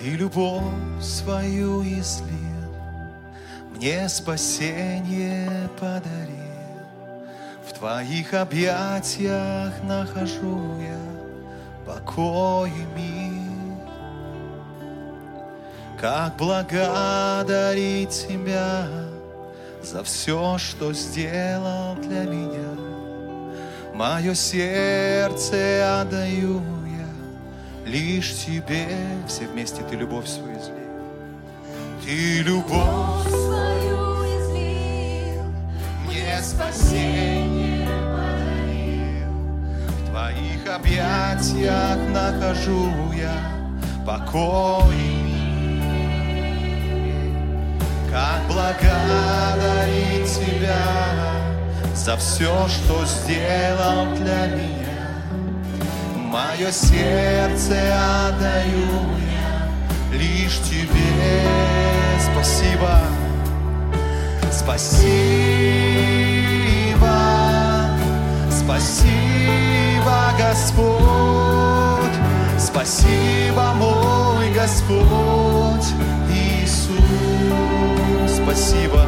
Ты любовь свою излил, Мне спасение подарил. В Твоих объятиях нахожу я покой и мир. Как благодарить Тебя за все, что сделал для меня. Мое сердце отдаю лишь Тебе. Все вместе Ты любовь свою излил. Ты любовь свою излил, мне спасение подарил. В Твоих объятиях нахожу я покой. Как благодарить Тебя за все, что сделал для меня. Мое сердце отдаю я лишь Тебе. Спасибо. Спасибо, спасибо, Господь, спасибо, мой Господь Иисус, спасибо,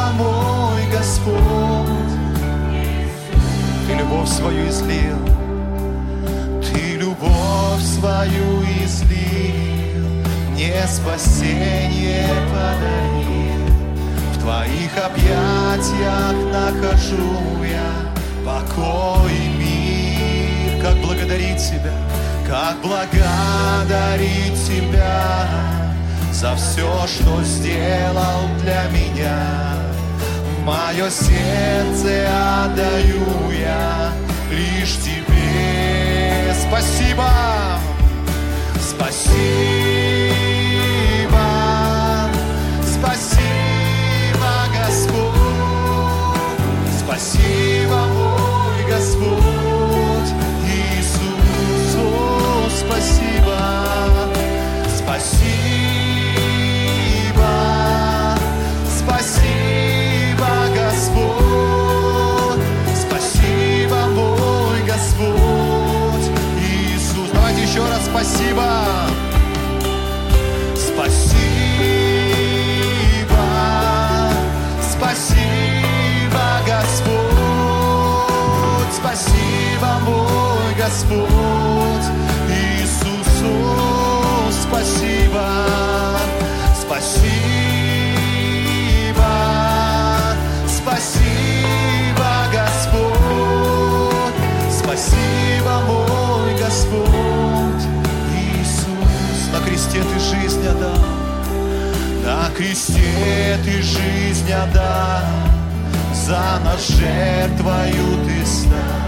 спасибо, мой Господь. Ты любовь свою излил, Ты любовь свою излил, Мне спасение подарил. В Твоих объятиях нахожу я покой и мир. Как благодарить Тебя, как благодарить Тебя за все, что сделал для меня. Мое сердце отдаю я лишь тебе. Спасибо, спасибо, Господь Иисус, О, спасибо, спасибо, спасибо, Господь, спасибо, мой Господь Иисус. На кресте ты жизнь отдал, на кресте ты жизнь отдал, за нас жертвою ты стал,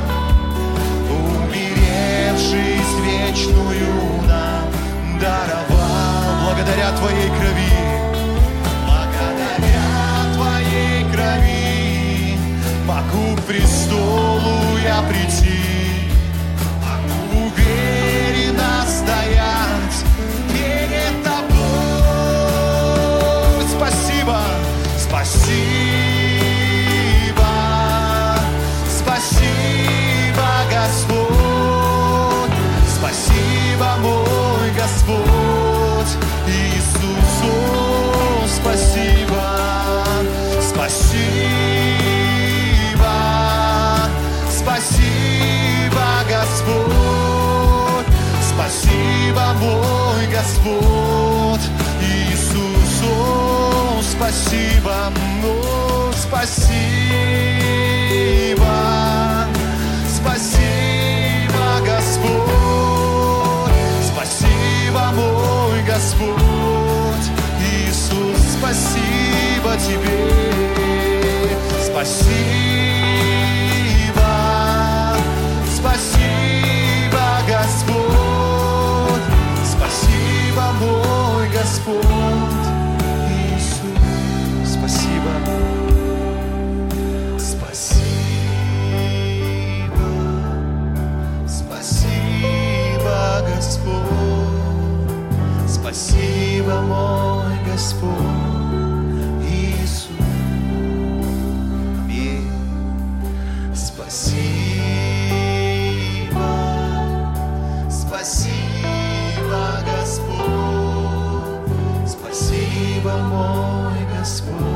престолу я прийти, спасибо, о, спасибо, спасибо, Господь, спасибо, мой Господь. Иисус, спасибо тебе, спасибо. был мой Господь.